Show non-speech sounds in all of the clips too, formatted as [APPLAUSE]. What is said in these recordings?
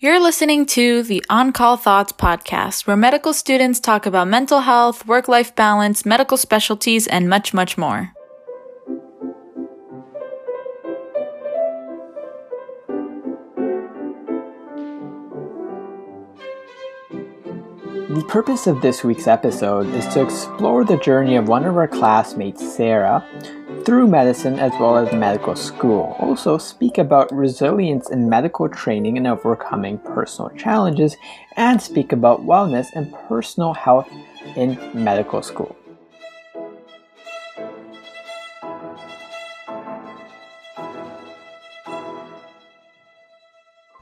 You're listening to the On Call Thoughts podcast, where medical students talk about mental health, work life balance, medical specialties, and much, much more. The purpose of this week's episode is to explore the journey of one of our classmates, Sarah, through medicine as well as medical school. Also, speak about resilience in medical training and overcoming personal challenges, and speak about wellness and personal health in medical school.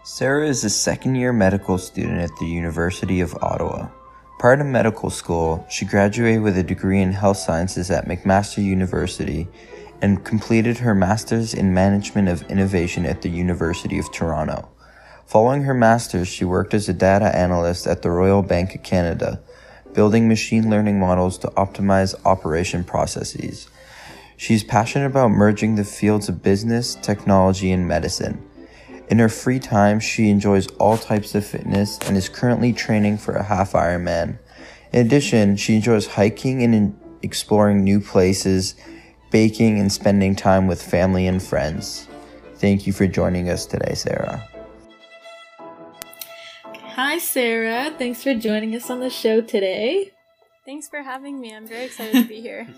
Sarah is a second year medical student at the University of Ottawa. Prior to medical school, she graduated with a degree in health sciences at McMaster University and completed her master's in management of innovation at the University of Toronto. Following her master's, she worked as a data analyst at the Royal Bank of Canada, building machine learning models to optimize operation processes. She's passionate about merging the fields of business, technology, and medicine. In her free time, she enjoys all types of fitness and is currently training for a half Ironman. In addition, she enjoys hiking and exploring new places, baking, and spending time with family and friends. Thank you for joining us today, Sarah. Hi, Sarah. Thanks for joining us on the show today. Thanks for having me. I'm very excited to be here. [LAUGHS]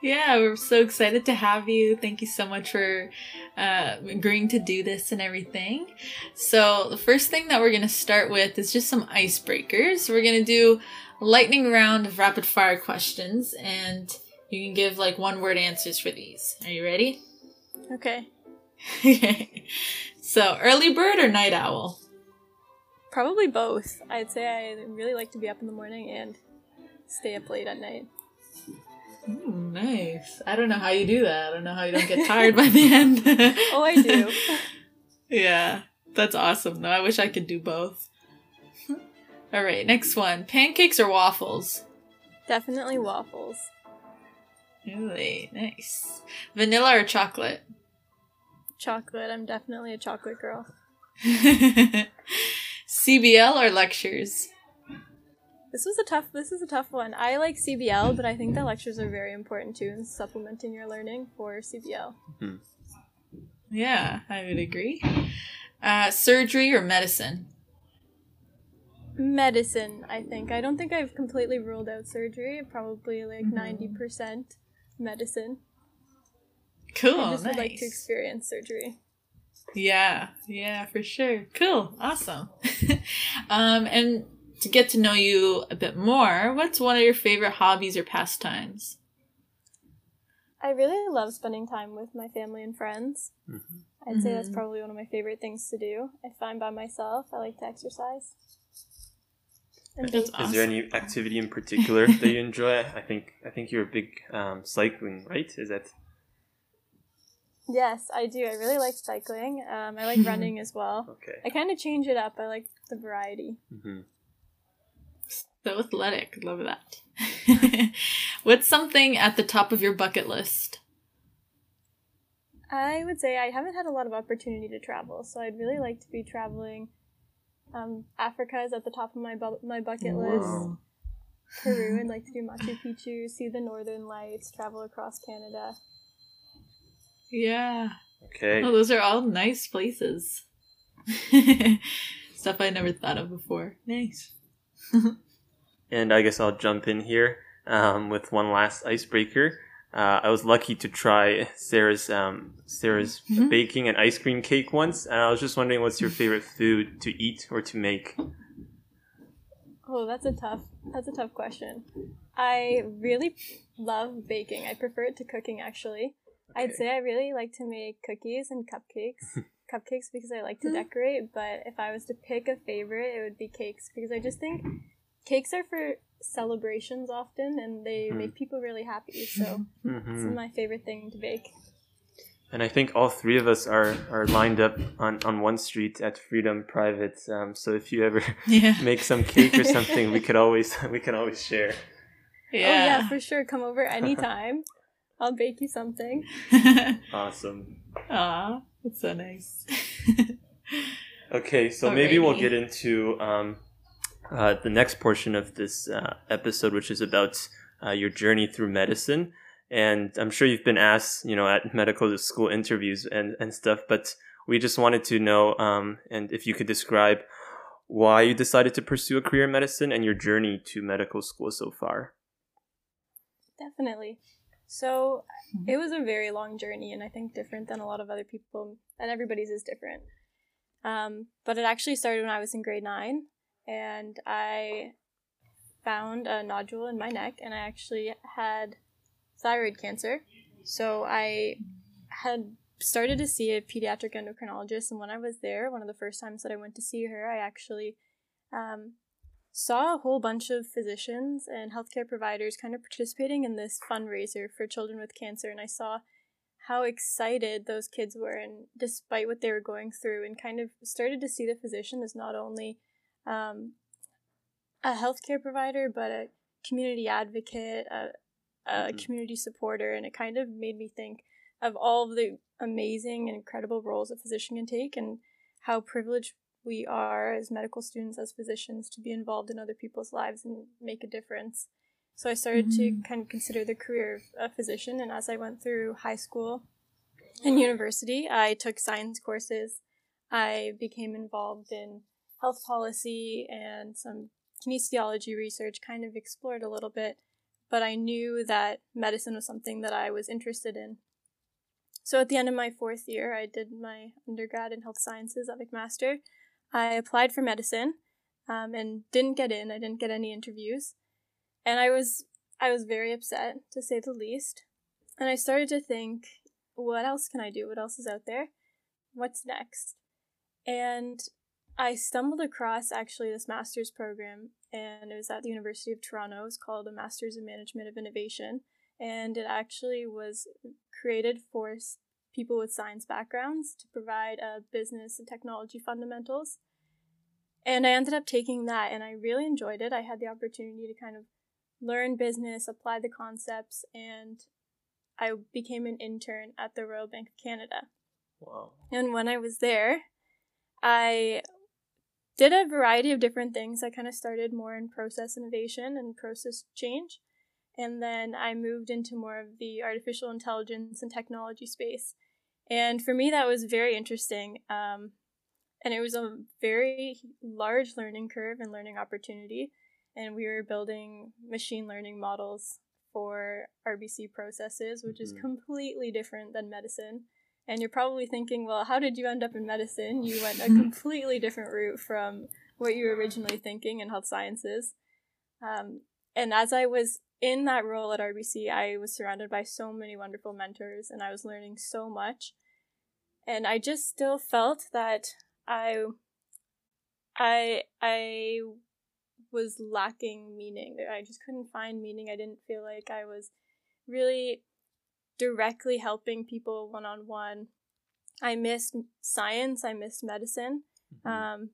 Yeah, we're so excited to have you. Thank you so much for uh, agreeing to do this and everything. So, the first thing that we're going to start with is just some icebreakers. We're going to do a lightning round of rapid fire questions, and you can give like one word answers for these. Are you ready? Okay. [LAUGHS] okay. So, early bird or night owl? Probably both. I'd say I really like to be up in the morning and stay up late at night. Ooh, nice. I don't know how you do that. I don't know how you don't get tired by the end. [LAUGHS] oh, I do. [LAUGHS] yeah, that's awesome. though. I wish I could do both. All right, next one. Pancakes or waffles? Definitely waffles. Really nice. Vanilla or chocolate? Chocolate. I'm definitely a chocolate girl. [LAUGHS] CBL or lectures? This was a tough. This is a tough one. I like CBL, but I think that lectures are very important too in supplementing your learning for CBL. Hmm. Yeah, I would agree. Uh, surgery or medicine? Medicine, I think. I don't think I've completely ruled out surgery. Probably like 90 percent medicine. Cool. I just nice. would like to experience surgery. Yeah, yeah, for sure. Cool, awesome. [LAUGHS] um, and to get to know you a bit more, what's one of your favorite hobbies or pastimes? I really love spending time with my family and friends. Mm-hmm. I'd say that's Mhm. probably one of my favorite things to do. If I'm by myself, I like to exercise. And That's bake. Is there any activity in particular [LAUGHS] that you enjoy? I think I think you're a big um, cycling, right? Is that Yes, I do. I really like cycling. Um, I like running as well. okay? I kind of change it up. I like the variety. hmm So athletic, love that. [LAUGHS] what's something at the top of your bucket list? I would say I haven't had a lot of opportunity to travel, so I'd really like to be traveling. Um, Africa is at the top of my bu- my bucket list. Peru, I'd like to do Machu Picchu, see the Northern Lights, travel across Canada. Yeah. Okay. Oh, those are all nice places. [LAUGHS] Stuff I never thought of before. Nice. [LAUGHS] And I guess I'll jump in here um, with one last icebreaker. Uh, I was lucky to try Sarah's um, Sarah's Mhm. baking and ice cream cake once, and I was just wondering what's your favorite food to eat or to make? Oh, that's a tough that's a tough question. I really love baking. I prefer it to cooking actually. I'd say I really like to make cookies and cupcakes. [LAUGHS] cupcakes because I like to decorate, but if I was to pick a favorite, it would be cakes because I just think cakes are for celebrations often and they Hmm. make people really happy. So it's hmm my favorite thing to bake. And I think all three of us are, are lined up on, on one street at Freedom Private. Um, so if you ever [LAUGHS] Yeah. [LAUGHS] make some cake or [LAUGHS] something, we could always we can always share. Oh yeah, for sure. Come over anytime. I'll bake you something. Awesome. Ah, that's so nice. Okay, so maybe we'll get into um, uh, the next portion of this uh, episode, which is about uh, your journey through medicine. And I'm sure you've been asked, you know, at medical school interviews and, and stuff, but we just wanted to know, um, and if you could describe why you decided to pursue a career in medicine and your journey to medical school so far. Definitely. So it was a very long journey, and I think different than a lot of other people, and everybody's is different. Um, but it actually started when I was in grade nine, and I found a nodule in my neck, and I actually had thyroid cancer. So I had started to see a pediatric endocrinologist, and when I was there, one of the first times that I went to see her, I actually um, saw a whole bunch of physicians and healthcare providers kind of participating in this fundraiser for children with cancer, and I saw how excited those kids were, and despite what they were going through, and kind of started to see the physician as not only um, a healthcare provider, but a community advocate, a, a Mhm. community supporter, and it kind of made me think of all of the amazing and incredible roles a physician can take, and how privileged we are as medical students, as physicians, to be involved in other people's lives and make a difference. So I started to Mhm. kind of consider the career of a physician, and as I went through high school and university, I took science courses. I became involved in health policy and some kinesiology research, kind of explored a little bit, but I knew that medicine was something that I was interested in. So at the end of my fourth year, I did my undergrad in health sciences at McMaster. I applied for medicine um, and didn't get in. I didn't get any interviews, and I was I was very upset to say the least. And I started to think, what else can I do? What else is out there? What's next? And I stumbled across actually this master's program, and it was at the University of Toronto. It was called a Master's in Management of Innovation, and it actually was created for people with science backgrounds to provide uh, business and technology fundamentals. And I ended up taking that, and I really enjoyed it. I had the opportunity to kind of learn business, apply the concepts, and I became an intern at the Royal Bank of Canada. Wow. And when I was there, I did a variety of different things. I kind of started more in process innovation and process change. And then I moved into more of the artificial intelligence and technology space. And for me, that was very interesting. Um, and it was a very large learning curve and learning opportunity. And we were building machine learning models for RBC processes, which is Mhm. completely different than medicine. And you're probably thinking, well, how did you end up in medicine? You went a [LAUGHS] completely different route from what you were originally thinking in health sciences. Um, and as I was in that role at RBC, I was surrounded by so many wonderful mentors and I was learning so much. And I just still felt that I I I was lacking meaning. I just couldn't find meaning. I didn't feel like I was really directly helping people one on one. I missed science, I missed medicine. Mhm. Um,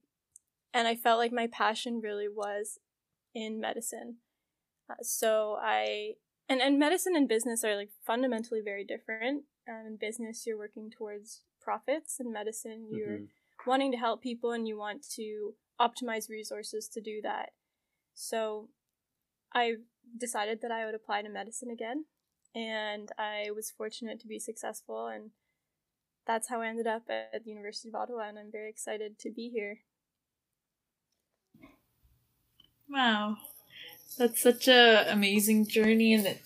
and I felt like my passion really was in medicine. Uh, so I and and medicine and business are like fundamentally very different. Um, in business, you're working towards profits. In medicine, you're Mhm. wanting to help people and you want to optimize resources to do that. So I decided that I would apply to medicine again, and I was fortunate to be successful, and that's how I ended up at the University of Ottawa, and I'm very excited to be here. Wow. That's such a amazing journey and that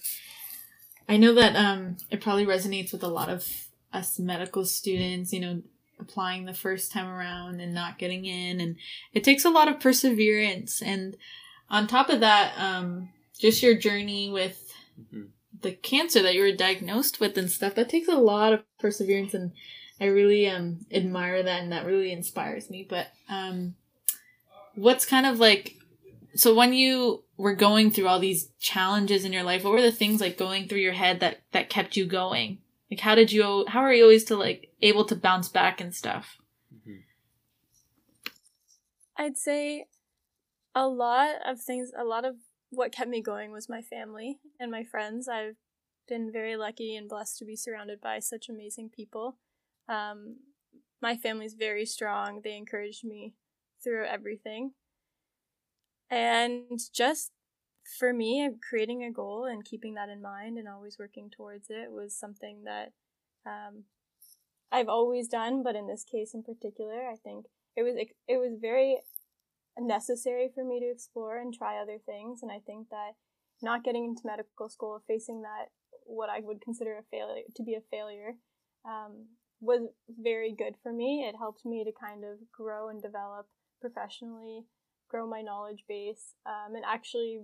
I know that um it probably resonates with a lot of us medical students, you know, applying the first time around and not getting in and it takes a lot of perseverance and on top of that um just your journey with Mhm. The cancer that you were diagnosed with and stuff that takes a lot of perseverance and I really um admire that and that really inspires me but um what's kind of like so when you were going through all these challenges in your life what were the things like going through your head that that kept you going like how did you how are you always to like able to bounce back and stuff Mhm. I'd say a lot of things, a lot of what kept me going was my family and my friends. I've been very lucky and blessed to be surrounded by such amazing people. Um, my family's very strong. They encouraged me through everything. And just for me, creating a goal and keeping that in mind and always working towards it was something that um, I've always done, but in this case in particular, I think it was it was very necessary for me to explore and try other things. And I think that not getting into medical school, facing that what I would consider a failure to be a failure, um, was very good for me. It helped me to kind of grow and develop professionally, grow my knowledge base, um, and actually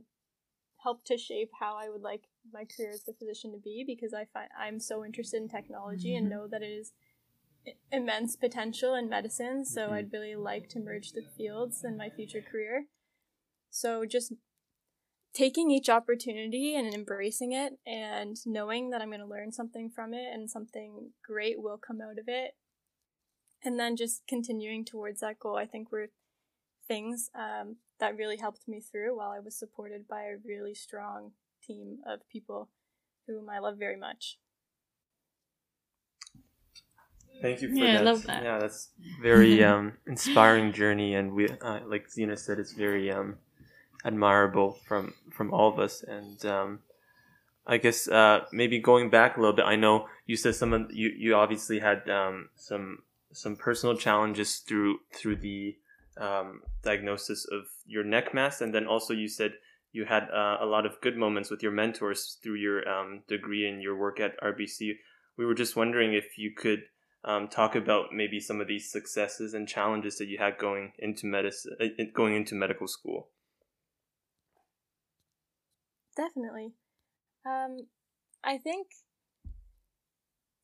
help to shape how I would like my career as a physician to be because I find I'm so interested in technology mm-hmm. and know that it is immense potential in medicine. So mm-hmm. I'd really like to merge the fields in my future career. So just taking each opportunity and embracing it and knowing that I'm going to learn something from it and something great will come out of it. And then just continuing towards that goal, I think were things um, that really helped me through while I was supported by a really strong team of people whom I love very much. Thank you for yeah, that. I love that. Yeah, that's very [LAUGHS] um, inspiring journey, and we, uh, like Zena said, it's very um, admirable from from all of us. And um, I guess uh, maybe going back a little bit, I know you said some of you you obviously had um, some some personal challenges through through the um, diagnosis of your neck mass, and then also you said you had uh, a lot of good moments with your mentors through your um, degree and your work at RBC. We were just wondering if you could um, talk about maybe some of these successes and challenges that you had going into medicine, uh, going into medical school. Definitely. Um, I think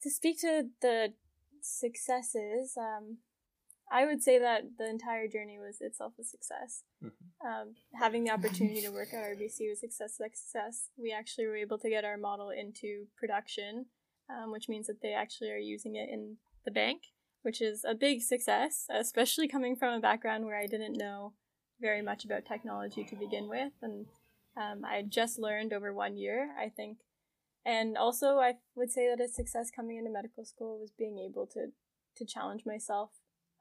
to speak to the successes, um, I would say that the entire journey was itself a success. Mm-hmm. Um, having the opportunity to work at RBC was success. Success. We actually were able to get our model into production, um, which means that they actually are using it in the bank, which is a big success, especially coming from a background where I didn't know very much about technology to begin with, and um, I just learned over one year, I think. And also, I would say that a success coming into medical school was being able to to challenge myself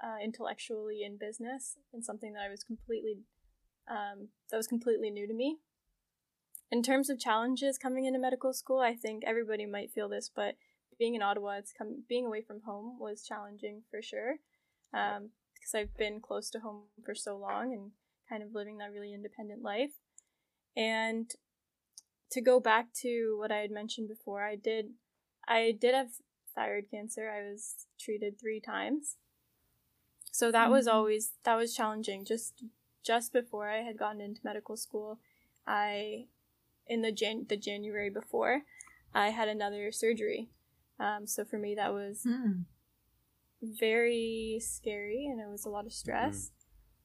uh, intellectually in business and something that I was completely um, that was completely new to me. In terms of challenges coming into medical school, I think everybody might feel this, but being in Ottawa, it's come being away from home was challenging for sure, um, because I've been close to home for so long and kind of living that really independent life. And to go back to what I had mentioned before, I did I did have thyroid cancer. I was treated 3 times. So that mm-hmm. was always that was challenging just just before I had gotten into medical school. I in the Jan- the January before, I had another surgery. Um, so for me that was mm. very scary and it was a lot of stress.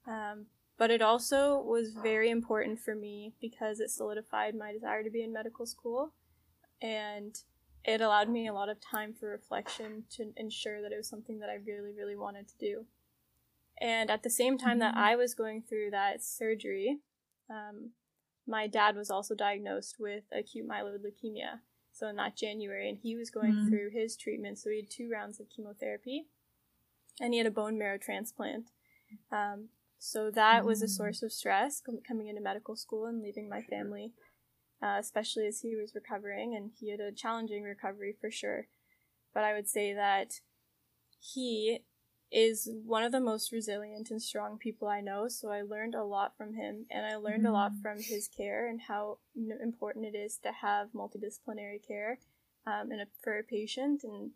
Mm-hmm. Um, but it also was very important for me because it solidified my desire to be in medical school and it allowed me a lot of time for reflection to ensure that it was something that I really, really wanted to do. And at the same time that mm-hmm. I was going through that surgery, um, my dad was also diagnosed with acute myeloid leukemia. So in that January, and he was going mm-hmm. through his treatment. So he had two rounds of chemotherapy, and he had a bone marrow transplant. Um, so that was a mm. source of stress coming into medical school and leaving my family, uh, especially as he was recovering, and he had a challenging recovery for sure. But I would say that he is one of the most resilient and strong people I know. So I learned a lot from him, and I learned mm. a lot mm. from his care and how important it is to have multidisciplinary care um, and a, for a patient, and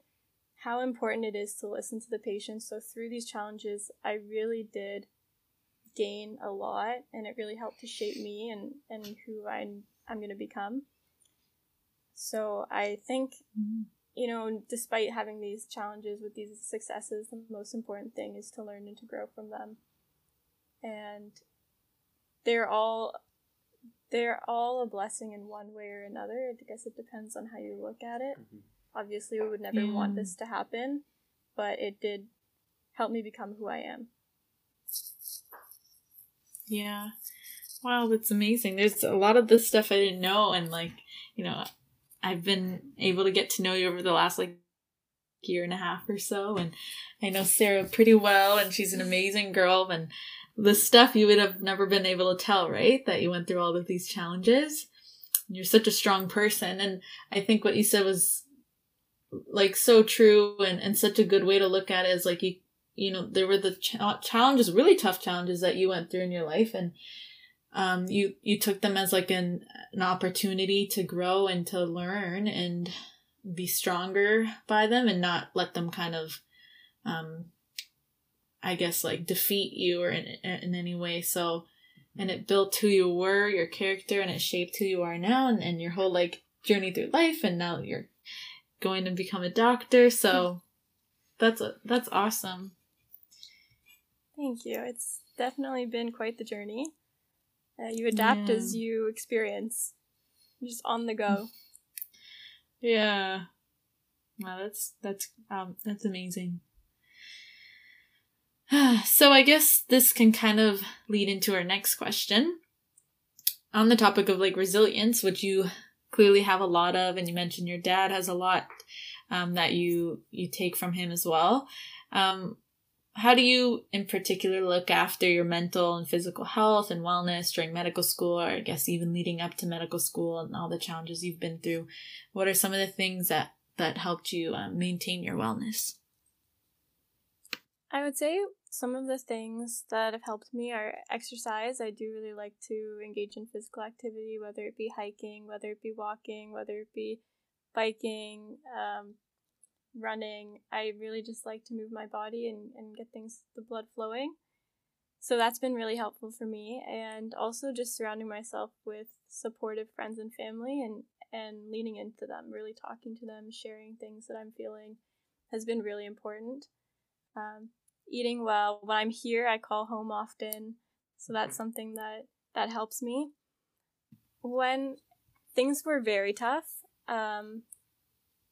how important it is to listen to the patient. So through these challenges, I really did gain a lot and it really helped to shape me and, and who I'm, I'm going to become. So I think, mm-hmm. You know, despite having these challenges with these successes, the most important thing is to learn and to grow from them. And they're all they're all a blessing in one way or another. I guess it depends on how you look at it. Mm-hmm. Obviously, we would never yeah. want this to happen, but it did help me become who I am. Yeah. Wow, that's amazing. There's a lot of this stuff I didn't know and like, you know, I've been able to get to know you over the last like year and a half or so. And I know Sarah pretty well, and she's an amazing girl. And the stuff you would have never been able to tell, right? That you went through all of these challenges. You're such a strong person. And I think what you said was like so true and, and such a good way to look at it is like you, you know, there were the ch- challenges, really tough challenges that you went through in your life. And, um, you, you took them as like an, an opportunity to grow and to learn and be stronger by them and not let them kind of, um, I guess like defeat you or in, in any way. So, and it built who you were, your character, and it shaped who you are now and, and your whole like journey through life. And now you're going to become a doctor. So that's a, that's awesome. Thank you. It's definitely been quite the journey. Uh, you adapt yeah. as you experience, just on the go. [LAUGHS] Yeah. Wow, that's that's um that's amazing. [SIGHS] so I guess this can kind of lead into our next question. On the topic of like resilience, which you clearly have a lot of, and you mentioned your dad has a lot um, that you you take from him as well. Um, how do you, in particular, look after your mental and physical health and wellness during medical school, or I guess even leading up to medical school and all the challenges you've been through? What are some of the things that that helped you um, maintain your wellness? I would say some of the things that have helped me are exercise. I do really like to engage in physical activity, whether it be hiking, whether it be walking, whether it be biking, um, running. I really just like to move my body and, and get things, the blood flowing. So that's been really helpful for me. And also just surrounding myself with supportive friends and family and, and leaning into them, really talking to them, sharing things that I'm feeling has been really important. Um, eating well. When I'm here, I call home often. So that's something that, that helps me. When things were very tough, um,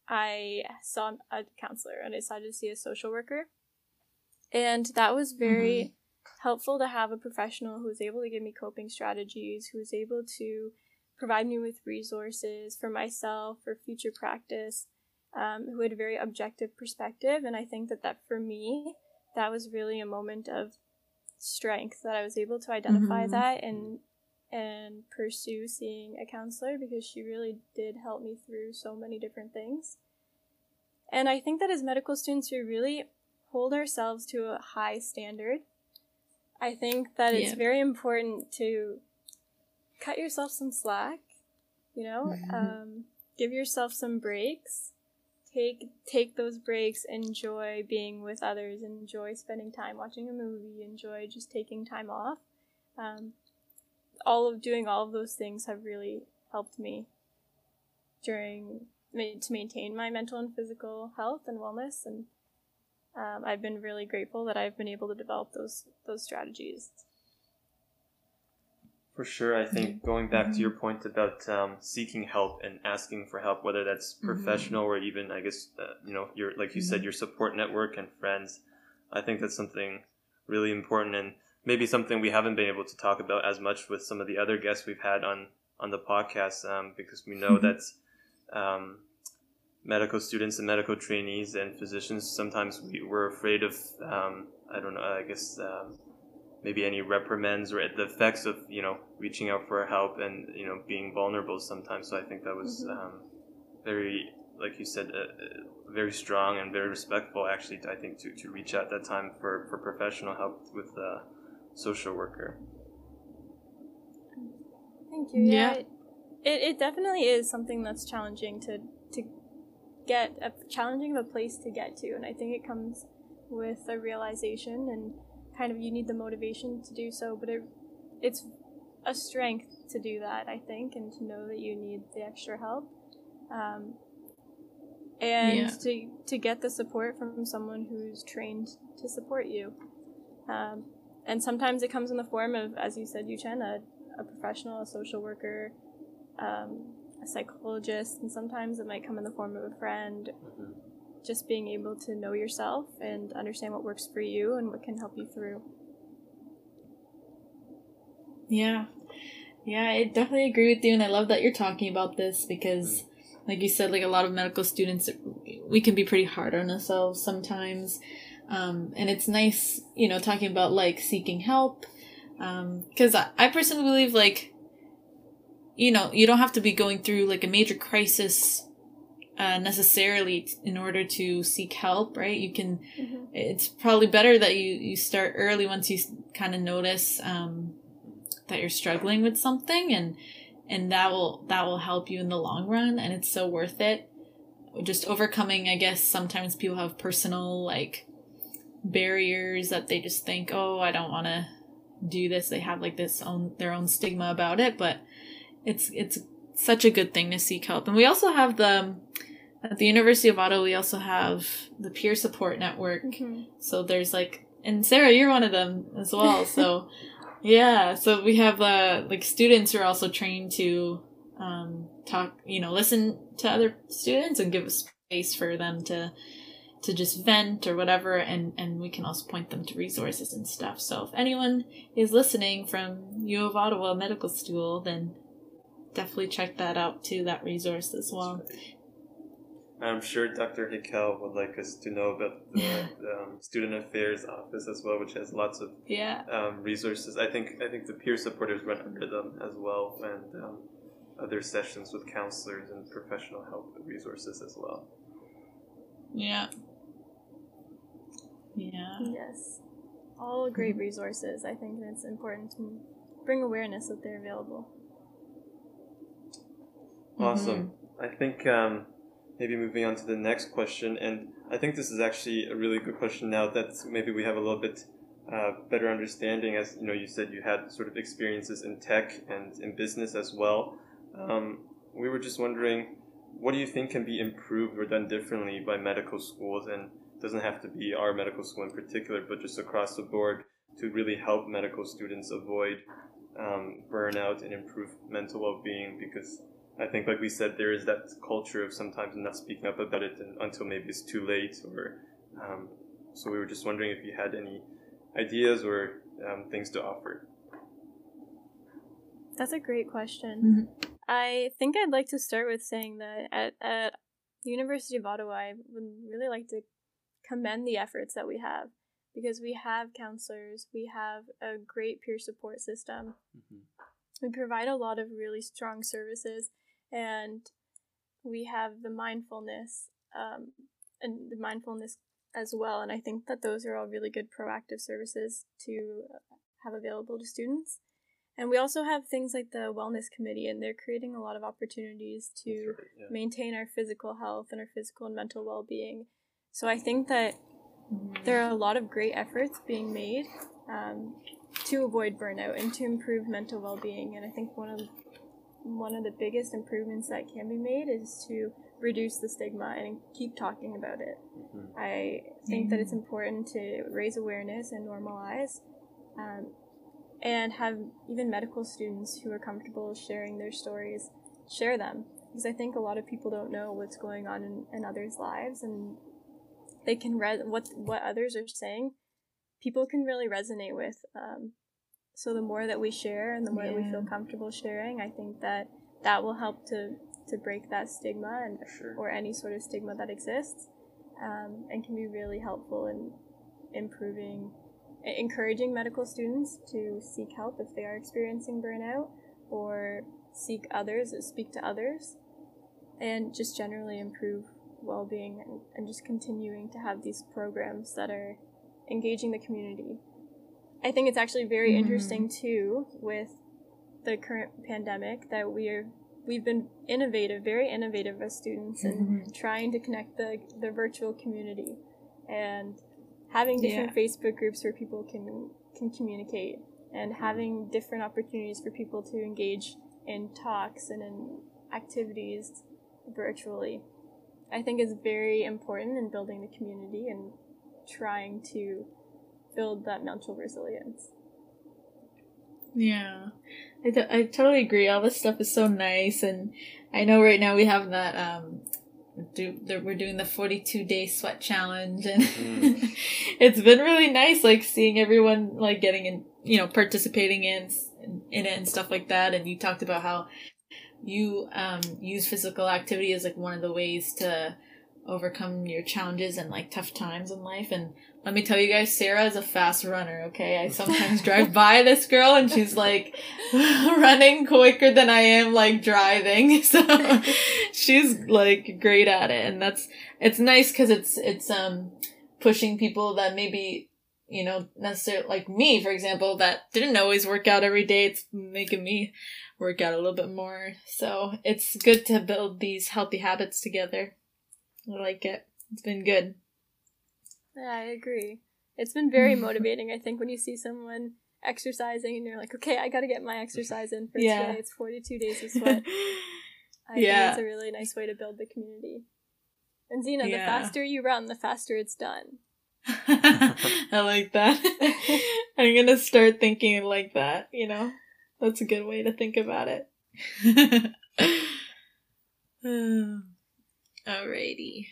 I saw a counselor and I decided to see a social worker. And that was very mm-hmm. helpful to have a professional who was able to give me coping strategies, who was able to provide me with resources for myself, for future practice, um, who had a very objective perspective. And I think that that for me, that was really a moment of strength that I was able to identify mm-hmm. that and and pursue seeing a counselor because she really did help me through so many different things. And I think that as medical students, we really hold ourselves to a high standard. I think that it's very important to cut yourself some slack, you know, mm-hmm. um, give yourself some breaks. Take take those breaks, enjoy being with others, enjoy spending time watching a movie, enjoy just taking time off. Um, all of doing all of those things have really helped me during to maintain my mental and physical health and wellness and um, I've been really grateful that I've been able to develop those those strategies. For sure, I think going back to your point about um, seeking help and asking for help, whether that's mm-hmm. professional mm-hmm. or even, I guess, uh, you know, your like you mm-hmm. said, your support network and friends. I think that's something really important. And maybe something we haven't been able to talk about as much with some of the other guests we've had on on the podcast um, because we know mm-hmm. that um, medical students and medical trainees and physicians sometimes we, we're afraid of um, I don't know I guess um, maybe any reprimands or the effects of you know reaching out for help and you know being vulnerable sometimes so I think that was mm-hmm. Um, very like you said uh, uh, very strong and very respectful actually I think to, to reach out that time for, for professional help with uh, social worker. Thank you. Yeah, yeah. It, it definitely is something that's challenging to to get a challenging of a place to get to, and I think it comes with a realization and kind of you need the motivation to do so, but it it's a strength to do that, I think, and to know that you need the extra help. Um, and yeah. to to get the support from someone who's trained to support you. Um, and sometimes it comes in the form of, as you said, Yuchen, a, a professional, a social worker, um, a psychologist, and sometimes it might come in the form of a friend. Mm-hmm. Just being able to know yourself and understand what works for you and what can help you through. Yeah. Yeah, I definitely agree with you, and I love that you're talking about this because, like you said, like a lot of medical students, we can be pretty hard on ourselves sometimes. Um, and it's nice, you know, talking about like seeking help. Because I, I personally believe, like, you know, you don't have to be going through like a major crisis uh, necessarily in order to seek help, right? You can. Mm-hmm. It's probably better that you you start early once you kind of notice um, that you're struggling with something, and and that will that will help you in the long run, and it's so worth it. Just overcoming, I guess sometimes people have personal like barriers that they just think, oh, I don't want to do this. They have like this own their own stigma about it, but it's it's such a good thing to seek help. And we also have the at the University of Ottawa. We also have the peer support network. Mm-hmm. So there's like, and Sarah, you're one of them as well. So [LAUGHS] yeah, so we have uh like students who are also trained to um talk, you know, listen to other students and give a space for them to to just vent or whatever and and we can also point them to resources and stuff so if anyone is listening from u of ottawa medical school then definitely check that out too that resource as well I'm sure Dr. Hickel would like us to know about the, the [LAUGHS] um, Student Affairs Office as well, which has lots of yeah um, resources. I think I think the peer supporters run under them as well, and um, other sessions with counselors and professional help resources as well. yeah yeah Yes. All great resources. I think it's important to bring awareness that they're available. Awesome. I think um, maybe moving on to the next question, and I think this is actually a really good question now that maybe we have a little bit uh, better understanding. As you know, you said you had sort of experiences in tech and in business as well. Um, we were just wondering, what do you think can be improved or done differently by medical schools, and it doesn't have to be our medical school in particular, but just across the board to really help medical students avoid um, burnout and improve mental well-being because I think, like we said, there is that culture of sometimes not speaking up about it until maybe it's too late. Or um, so we were just wondering if you had any ideas or um, things to offer. That's a great question. I think I'd like to start with saying that at, at the University of Ottawa, I would really like to commend the efforts that we have because we have counselors, we have a great peer support system, we provide a lot of really strong services, and we have the mindfulness um, and the mindfulness as well. And I think that those are all really good proactive services to have available to students. And we also have things like the wellness committee, and they're creating a lot of opportunities to right, yeah. maintain our physical health and our physical and mental well being. So I think that there are a lot of great efforts being made um, to avoid burnout and to improve mental well being. And I think one of one of the biggest improvements that can be made is to reduce the stigma and keep talking about it. Mhm. I think that it's important to raise awareness and normalize, um, and have even medical students who are comfortable sharing their stories share them. Because I think a lot of people don't know what's going on in, in others' lives, and they can read what what others are saying. People can really resonate with. Um, so the more that we share, and the more that we feel comfortable sharing, I think that that will help to to break that stigma and Sure. or any sort of stigma that exists, um, and can be really helpful in improving, encouraging medical students to seek help if they are experiencing burnout, or seek others, speak to others, and just generally improve well-being and, and just continuing to have these programs that are engaging the community. I think it's actually very Mhm. interesting too with the current pandemic that we're we've been innovative, very innovative as students and trying to connect the the virtual community and having different Facebook groups where people can can communicate and having different opportunities for people to engage in talks and in activities virtually. I think is very important in building the community and trying to build that mental resilience. Yeah, I I totally agree. All this stuff is so nice, and I know right now we have that um, do that we're doing the forty two day sweat challenge, and Mm. [LAUGHS] it's been really nice, like seeing everyone like getting in, you know, participating in in it and stuff like that. And you talked about how you um use physical activity as like one of the ways to overcome your challenges and like tough times in life. And let me tell you guys, Sarah is a fast runner. Okay, I sometimes [LAUGHS] drive by this girl and she's like [LAUGHS] running quicker than I am like driving. [LAUGHS] So she's like great at it, and that's it's nice because it's it's um pushing people that maybe you know necessarily like me for example that didn't always work out every day. It's making me work out a little bit more. So it's good to build these healthy habits together. I like it. It's been good. Yeah, I agree. It's been very [LAUGHS] motivating, I think, when you see someone exercising and you're like, okay, I gotta get my exercise in for Yeah. today. It's 42 days of sweat. [LAUGHS] I Yeah. think it's a really nice way to build the community. And Zena, Yeah. the faster you run, the faster it's done. [LAUGHS] I like that. I'm gonna start thinking like that, you know? That's a good way to think about it. [LAUGHS] Alrighty.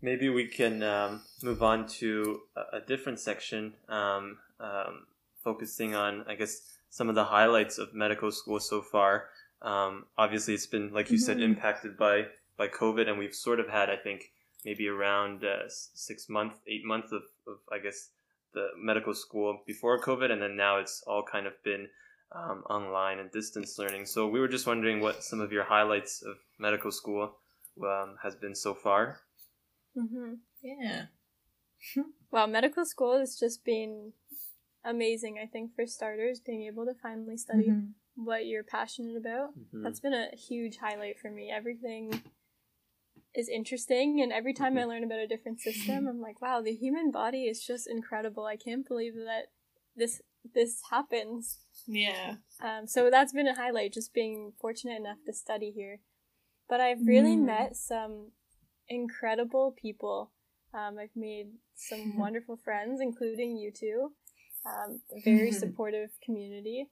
Maybe we can um, move on to a, a different section, um, um, focusing on, I guess, some of the highlights of medical school so far. Um, obviously, it's been, like you said, Mhm. impacted by by COVID, and we've sort of had, I think, maybe around uh, six months, eight months of, of, I guess, the medical school before COVID, and then now it's all kind of been um, online and distance learning. So we were just wondering what some of your highlights of medical school um, has been so far. hmm Yeah. [LAUGHS] Wow, medical school has just been amazing, I think, for starters, being able to finally study Mhm. what you're passionate about. Mhm. That's been a huge highlight for me. Everything is interesting, and every time I learn about a different system, I'm like, wow, the human body is just incredible. I can't believe that this this happens. Yeah. Um, so that's been a highlight, just being fortunate enough to study here. But I've really Mm. met some incredible people. Um, I've made some [LAUGHS] wonderful friends, including you two. Um, a very supportive community,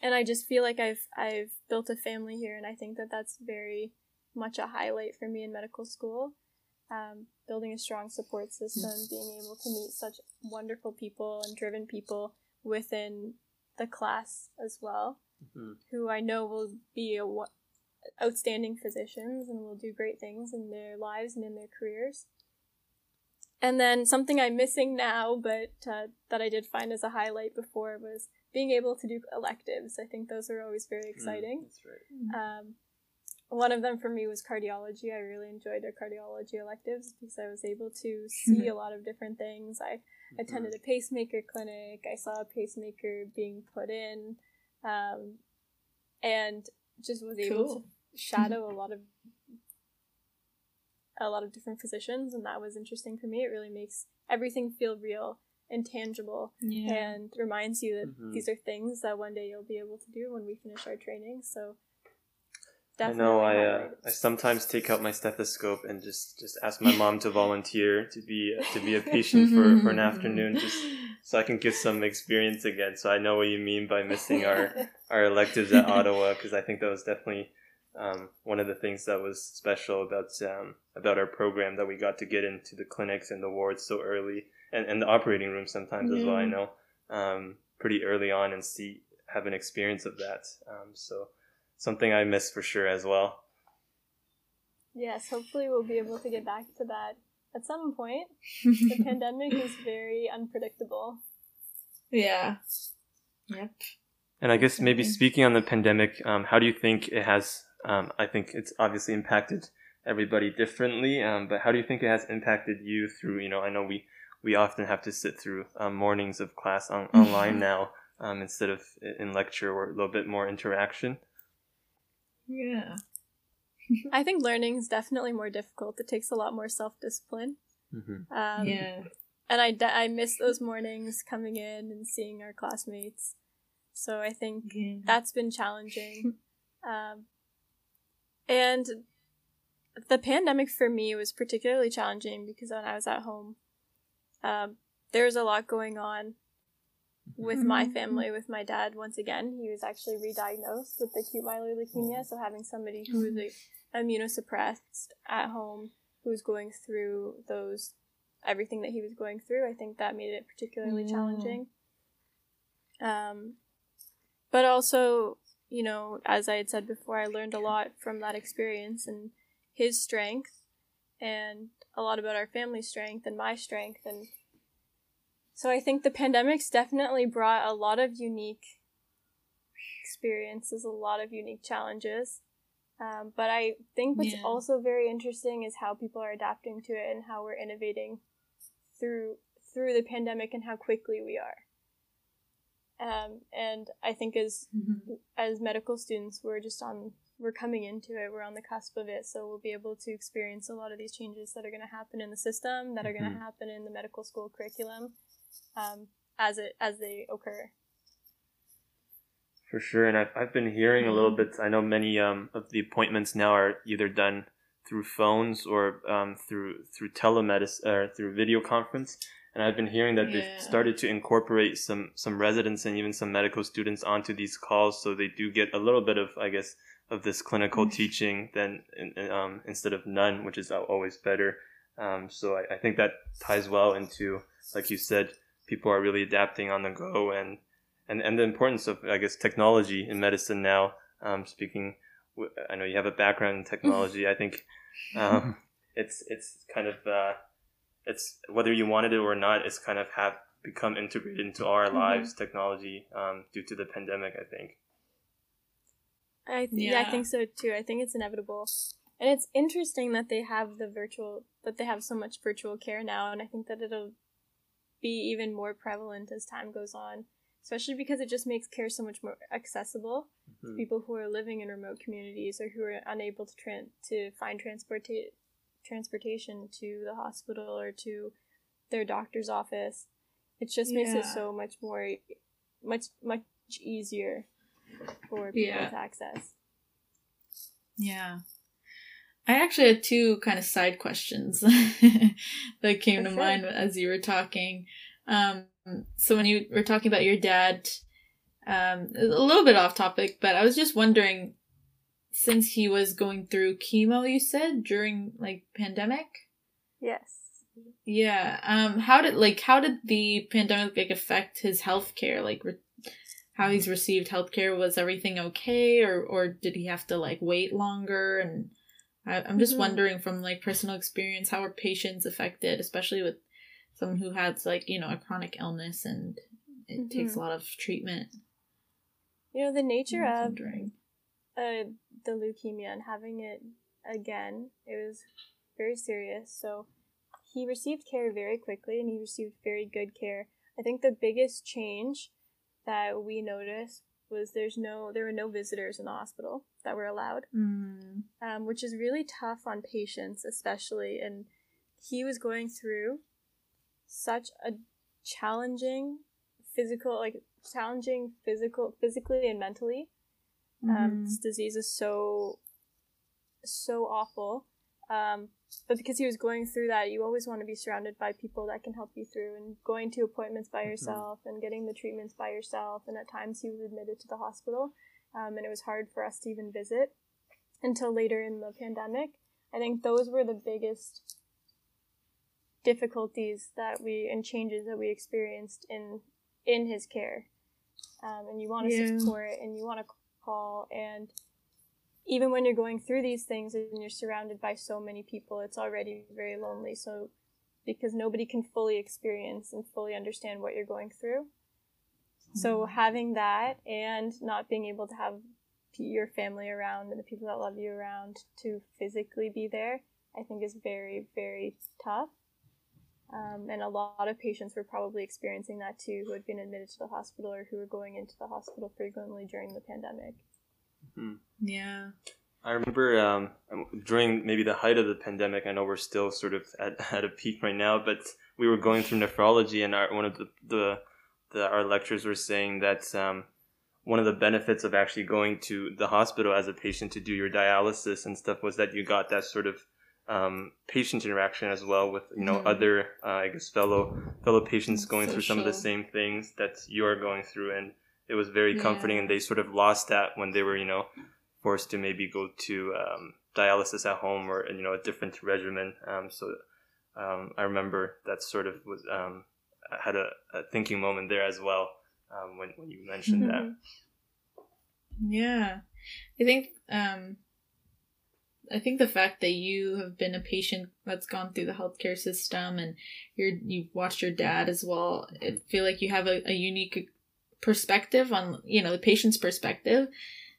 and I just feel like I've I've built a family here, and I think that that's very much a highlight for me in medical school. Um, building a strong support system, being able to meet such wonderful people and driven people within the class as well, Mhm. who I know will be a, wa- outstanding physicians and will do great things in their lives and in their careers. And then something I'm missing now, but uh, that I did find as a highlight before was being able to do electives. I think those are always very exciting. Mm, that's right. Um, one of them for me was cardiology. I really enjoyed our cardiology electives because I was able to [LAUGHS] see a lot of different things. I attended a pacemaker clinic. I saw a pacemaker being put in, um, and just was able Cool. to shadow a lot of a lot of different physicians, and that was interesting for me. It really makes everything feel real and tangible, Yeah. and reminds you that Mhm. these are things that one day you'll be able to do when we finish our training. So. I know. I uh. I sometimes take out my stethoscope and just just ask my mom to volunteer to be to be a patient for, for an afternoon, just so I can get some experience again. So I know what you mean by missing our [LAUGHS] our electives at Ottawa because I think that was definitely um, one of the things that was special about um, about our program that we got to get into the clinics and the wards so early and, and the operating room sometimes as well. I know um, pretty early on and see have an experience of that. Um, so something I miss for sure as well. Yes, hopefully we'll be able to get back to that at some point. The [LAUGHS] pandemic is very unpredictable. yeah. Yep. And I guess maybe speaking on the pandemic, um, how do you think it has? Um, I think it's obviously impacted everybody differently, um, but how do you think it has impacted you through? You know, I know we we often have to sit through um, mornings of class on, [LAUGHS] online now um, instead of in lecture or a little bit more interaction. Yeah. I think learning is definitely more difficult. It takes a lot more self discipline. Mm-hmm. Um, yeah. And I, de- I miss those mornings coming in and seeing our classmates. So I think yeah. that's been challenging. Um, and the pandemic for me was particularly challenging because when I was at home, um, there was a lot going on with my Mhm. family, with my dad. Once again, he was actually re-diagnosed with acute myeloid leukemia. So having somebody who was like, immunosuppressed at home, who was going through those everything that he was going through, I think that made it particularly Yeah. challenging. Um, but also, you know, as I had said before, I learned a lot from that experience, and his strength and a lot about our family strength and my strength and so I think the pandemic's definitely brought a lot of unique experiences, a lot of unique challenges. Um, but I think what's Yeah. also very interesting is how people are adapting to it and how we're innovating through through the pandemic and how quickly we are. Um, and I think as Mhm. as medical students, we're just on we're coming into it. We're on the cusp of it, so we'll be able to experience a lot of these changes that are going to happen in the system, that are going to happen in the medical school curriculum, um, as it as they occur. For sure, and I've, I've been hearing a little Mhm. bit. I know many um, of the appointments now are either done through phones or um, through through telemedicine or through video conference. And I've been hearing that Yeah. they've started to incorporate some some residents and even some medical students onto these calls, so they do get a little bit of, I guess, of this clinical Mhm. teaching than um, instead of none, which is always better. Um, so I, I think that ties well into, like you said, people are really adapting on the go and and, and the importance of I guess technology in medicine now. Um, speaking, w- I know you have a background in technology. I think um, [LAUGHS] it's it's kind of uh, it's whether you wanted it or not, it's kind of have become integrated into our Mhm. lives. Technology um, due to the pandemic, I think. I th- yeah. I think so too. I think it's inevitable, and it's interesting that they have the virtual that they have so much virtual care now, and I think that it'll be even more prevalent as time goes on, especially because it just makes care so much more accessible to Mhm. people who are living in remote communities or who are unable to tran- to find transporta- transportation to the hospital or to their doctor's office. It just makes it so much more much much easier for people Yeah. to access. Yeah. I actually had two kind of side questions [LAUGHS] that came For to mind as you were talking. Um, so when you were talking about your dad, um, a little bit off topic, but I was just wondering, since he was going through chemo, you said during like pandemic. Yes. Yeah. Um. How did like how did the pandemic like affect his health care? Like, re- how he's received healthcare? Was everything okay, or or did he have to like wait longer? And I, I'm just Mhm. wondering from like personal experience, how are patients affected, especially with someone who has like you know a chronic illness and it takes a lot of treatment. You know the nature of uh, the leukemia and having it again, it was very serious. So he received care very quickly and he received very good care. I think the biggest change that we noticed was there's no there were no visitors in the hospital that were allowed, Mm. um, which is really tough on patients, especially. And he was going through such a challenging physical, like challenging physical, physically and mentally um, Mhm. this disease is so so awful um, but because he was going through that you always want to be surrounded by people that can help you through and going to appointments by yourself and getting the treatments by yourself and at times he was admitted to the hospital um, and it was hard for us to even visit until later in the pandemic. I think those were the biggest difficulties that we and changes that we experienced in in his care. Um, and you want to Yeah. support and you want to call and even when you're going through these things and you're surrounded by so many people it's already very lonely. So because nobody can fully experience and fully understand what you're going through. So having that and not being able to have your family around and the people that love you around to physically be there i think is very very tough. Um, and a lot of patients were probably experiencing that too who had been admitted to the hospital or who were going into the hospital frequently during the pandemic Yeah. I remember um, during maybe the height of the pandemic. I know we're still sort of at, [LAUGHS] at a peak right now, but we were going through nephrology, and our, one of the, the, the our lecturers were saying that um, one of the benefits of actually going to the hospital as a patient to do your dialysis and stuff was that you got that sort of um, patient interaction as well with you know Mhm. other uh, I guess fellow fellow patients going through some of the same things that you are going through, and it was very Yeah. comforting. And they sort of lost that when they were you know forced to maybe go to um, dialysis at home or you know a different regimen. Um, so um, I remember that sort of was um, I had a, a thinking moment there as well um, when when you mentioned that. Mhm. Yeah. I think um I think the fact that you have been a patient that's gone through the healthcare system and you're you've watched your dad as well, I feel like you have a, a unique perspective on you know the patient's perspective,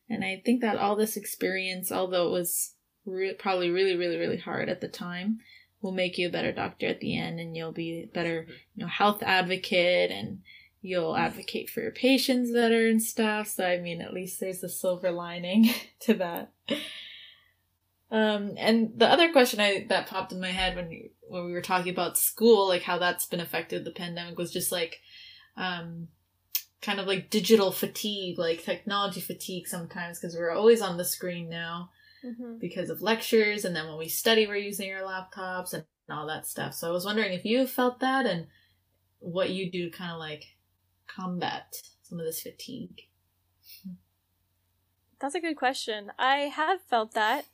and I think that all this experience, although it was re- probably really really really hard at the time, will make you a better doctor at the end, and you'll be a better you know health advocate and you'll advocate for your patients better and stuff. So I mean, at least there's a silver lining [LAUGHS] to that. Um, and the other question I that popped in my head when you, when we were talking about school, like how that's been affected the pandemic, was just like, um, kind of like digital fatigue, like technology fatigue sometimes because we're always on the screen now Mm-hmm. because of lectures, and then when we study, we're using our laptops and all that stuff. So I was wondering if you felt that and what you do kind of like combat some of this fatigue. That's a good question. I have felt that,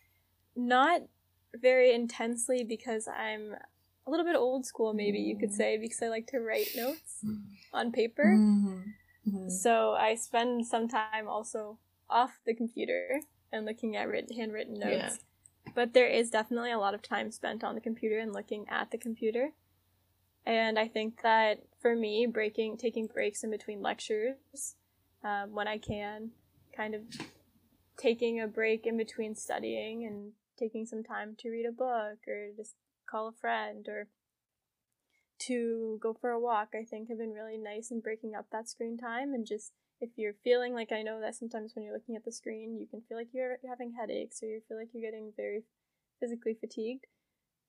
not very intensely because I'm a little bit old school, maybe you could say, because I like to write notes on paper. Mm-hmm. So I spend some time also off the computer and looking at written, handwritten notes. Yeah. But there is definitely a lot of time spent on the computer and looking at the computer. And I think that for me, breaking, taking breaks in between lectures um, when I can, kind of taking a break in between studying and taking some time to read a book or just call a friend or to go for a walk, I think have been really nice in breaking up that screen time and just if you're feeling like I know that sometimes when you're looking at the screen, you can feel like you're having headaches or you feel like you're getting very physically fatigued.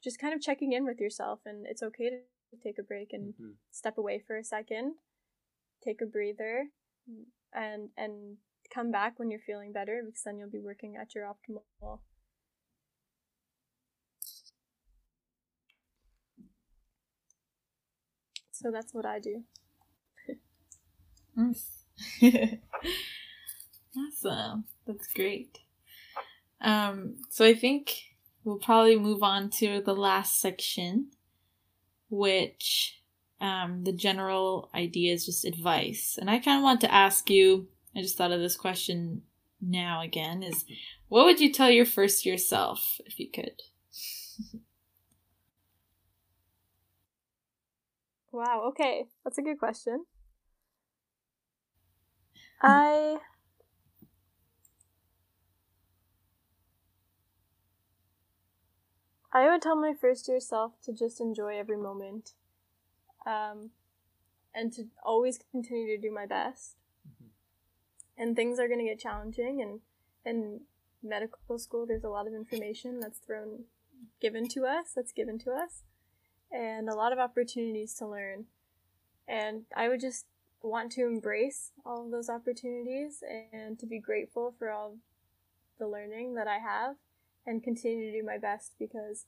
Just kind of checking in with yourself, and it's okay to take a break and Mhm. step away for a second, take a breather, and and come back when you're feeling better because then you'll be working at your optimal. So that's what I do. [LAUGHS] Awesome. That's great. Um, so I think we'll probably move on to the last section, which um, the general idea is just advice. And I kind of want to ask you, I just thought of this question now again, is what would you tell your first year self if you could? Wow, okay. That's a good question. I I would tell my first year self to just enjoy every moment. Um and to always continue to do my best. And things are going to get challenging and in medical school there's a lot of information that's thrown given to us, that's given to us and a lot of opportunities to learn. And I would just want to embrace all of those opportunities and to be grateful for all the learning that I have and continue to do my best because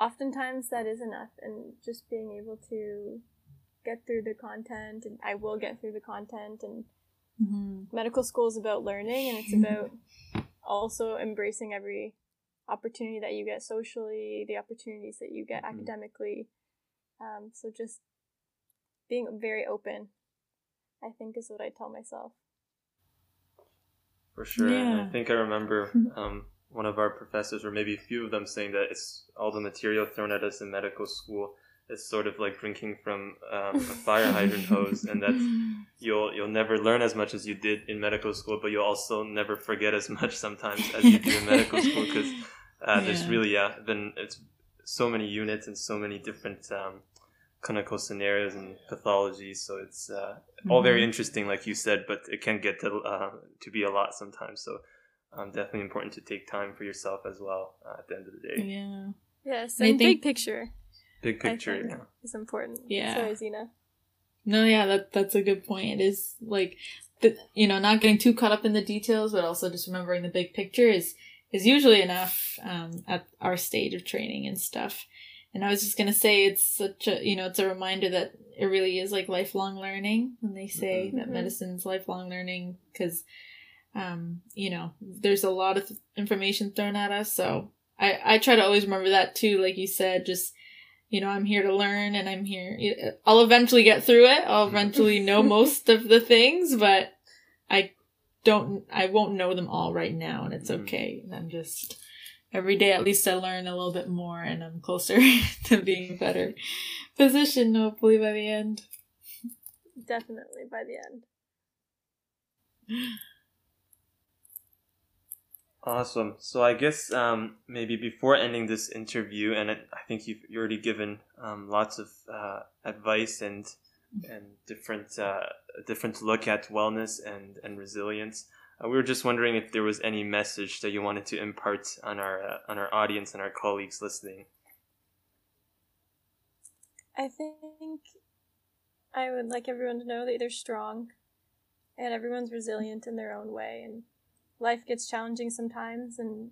oftentimes that is enough and just being able to get through the content and I will get through the content and Mm-hmm. medical school is about learning and it's [LAUGHS] about also embracing every opportunity that you get socially, the opportunities that you get Mhm. academically. Um, so just being very open, I think, is what I tell myself. For sure. And I think I remember [LAUGHS] um, one of our professors, or maybe a few of them, saying that it's all the material thrown at us in medical school is sort of like drinking from um, a fire hydrant hose, and that [LAUGHS] you'll you'll never learn as much as you did in medical school, but you'll also never forget as much sometimes as you do in medical [LAUGHS] school because uh, there's really yeah then it's so many units and so many different um, clinical scenarios and pathologies, so it's uh, all very Mhm. interesting, like you said, but it can get to uh, to be a lot sometimes. So um, definitely important to take time for yourself as well uh, at the end of the day. Yeah. Yes, And and think- big picture Big picture, yeah. is important. Yeah. Sorry, Zena. No, yeah, that that's a good point. It is like the you know not getting too caught up in the details, but also just remembering the big picture is is usually enough um, at our stage of training and stuff. And I was just gonna say it's such a you know it's a reminder that it really is like lifelong learning when they say that Mhm. medicine's lifelong learning because um, you know there's a lot of information thrown at us. So I I try to always remember that too. Like you said, just you know, I'm here to learn and I'm here. I'll eventually get through it. I'll eventually know [LAUGHS] most of the things, but don't, I won't know them all right now and it's Mhm. okay. And I'm just every day at least I learn a little bit more and I'm closer [LAUGHS] to being a better physician, hopefully by the end. Definitely by the end. Awesome. So I guess um, maybe before ending this interview, and I think you've already given um, lots of uh, advice and and different uh, different look at wellness and and resilience. Uh, we were just wondering if there was any message that you wanted to impart on our uh, on our audience and our colleagues listening. I think I would like everyone to know that they're strong, and everyone's resilient in their own way, and life gets challenging sometimes and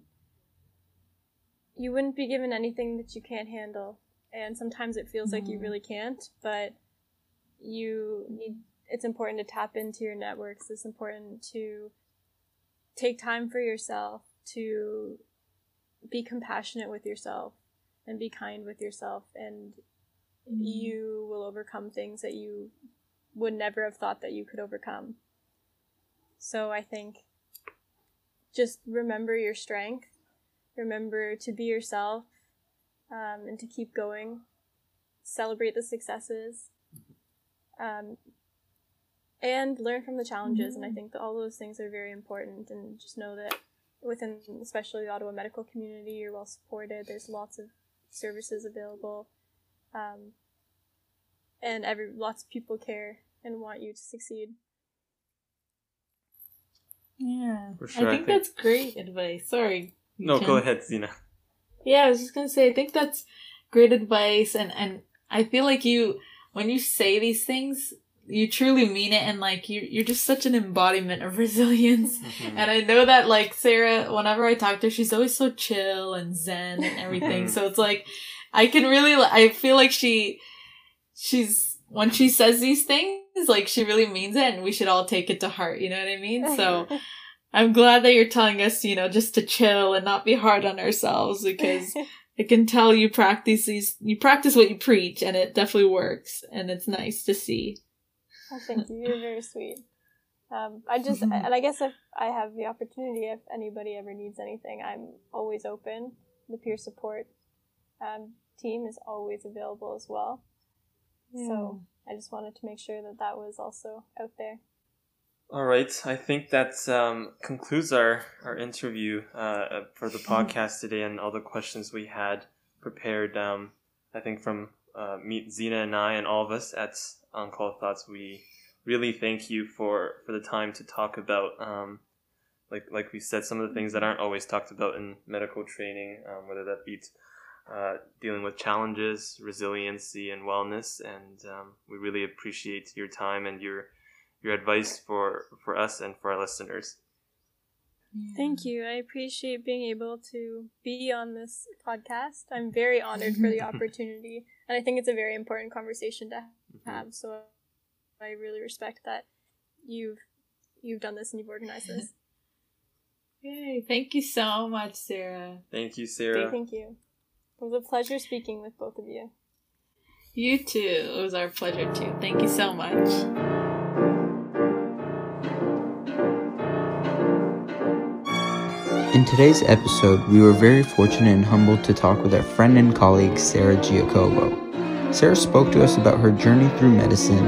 you wouldn't be given anything that you can't handle and sometimes it feels mm. like you mm. really can't but you need it's important to tap into your networks it's important to take time for yourself to be compassionate with yourself and be kind with yourself and mm. you will overcome things that you would never have thought that you could overcome so i think just remember your strength. Remember to be yourself um, and to keep going. Celebrate the successes. Um, and learn from the challenges. Mm-hmm. And I think that all those things are very important. And just know that within, especially the Ottawa medical community, you're well supported. There's lots of services available. Um, and every lots of people care and want you to succeed. Yeah. Sure, I, think I, think that's great advice. Sorry. No, Ken. go ahead, Zina. Yeah, I was just gonna say I think that's great advice and and I feel like you when you say these things you truly mean it and like you you're just such an embodiment of [LAUGHS] resilience. Mm-hmm. and i know that like sarah whenever i talk to her she's always so chill and zen and everything. So it's like i can really i feel like she she's when she says these things like she really means it and we should all take it to heart you know what i mean? So [LAUGHS] i'm glad that you're telling us you know just to chill and not be hard on ourselves because [LAUGHS] i can tell you practice these you practice what you preach and it definitely works and it's nice to see oh, thank you you're very sweet um, I just, and I guess if I have the opportunity, if anybody ever needs anything, I'm always open. The peer support um, team is always available as well. Yeah. So I just wanted to make sure that that was also out there. All right, I think that um, concludes our our interview uh, for the podcast today and all the questions we had prepared. Um, I think from uh, meet Zena and I and all of us at On Call Thoughts, we really thank you for for the time to talk about. Um, like like we said, some of the things that aren't always talked about in medical training, um, whether that be uh, dealing with challenges, resiliency, and wellness. And um, we really appreciate your time and your your advice for for us and for our listeners. Thank you. I appreciate being able to be on this podcast. I'm very honored for the [LAUGHS] opportunity, and I think it's a very important conversation to mm-hmm. have. So I really respect that you've you've done this and you've organized this. [LAUGHS] Yay! Thank you so much, Sarah. Thank you, Sarah. Thank you. It was a pleasure speaking with both of you. You too. It was our pleasure too. Thank you so much. In today's episode, we were very fortunate and humbled to talk with our friend and colleague Sarah Giacobo. Sarah spoke to us about her journey through medicine,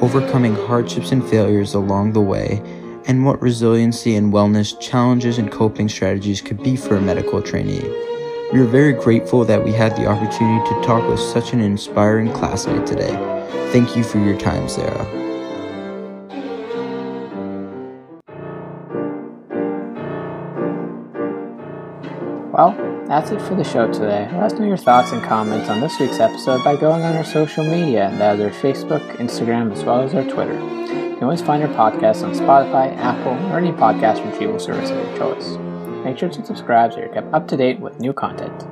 overcoming hardships and failures along the way, and what resiliency and wellness challenges and coping strategies could be for a medical trainee. We are very grateful that we had the opportunity to talk with such an inspiring classmate today. Thank you for your time, Sarah. Well, that's it for the show today. Let us know your thoughts and comments on this week's episode by going on our social media, that is our Facebook, Instagram, as well as our Twitter. You can always find our podcast on Spotify, Apple, or any podcast retrieval service of your choice. Make sure to subscribe so you're kept up to date with new content.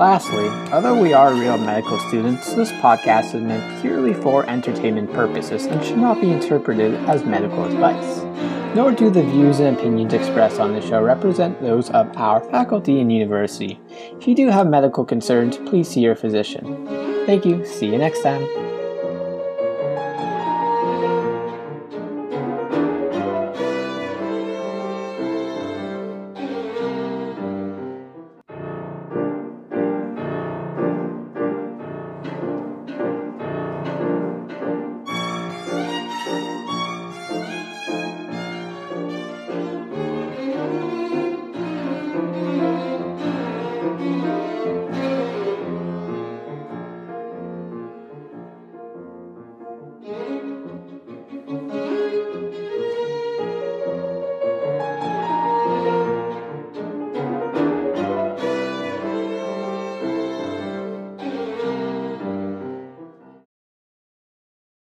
Lastly, although we are real medical students, this podcast is meant purely for entertainment purposes and should not be interpreted as medical advice. Nor do the views and opinions expressed on the show represent those of our faculty and university. If you do have medical concerns, please see your physician. Thank you. See you next time.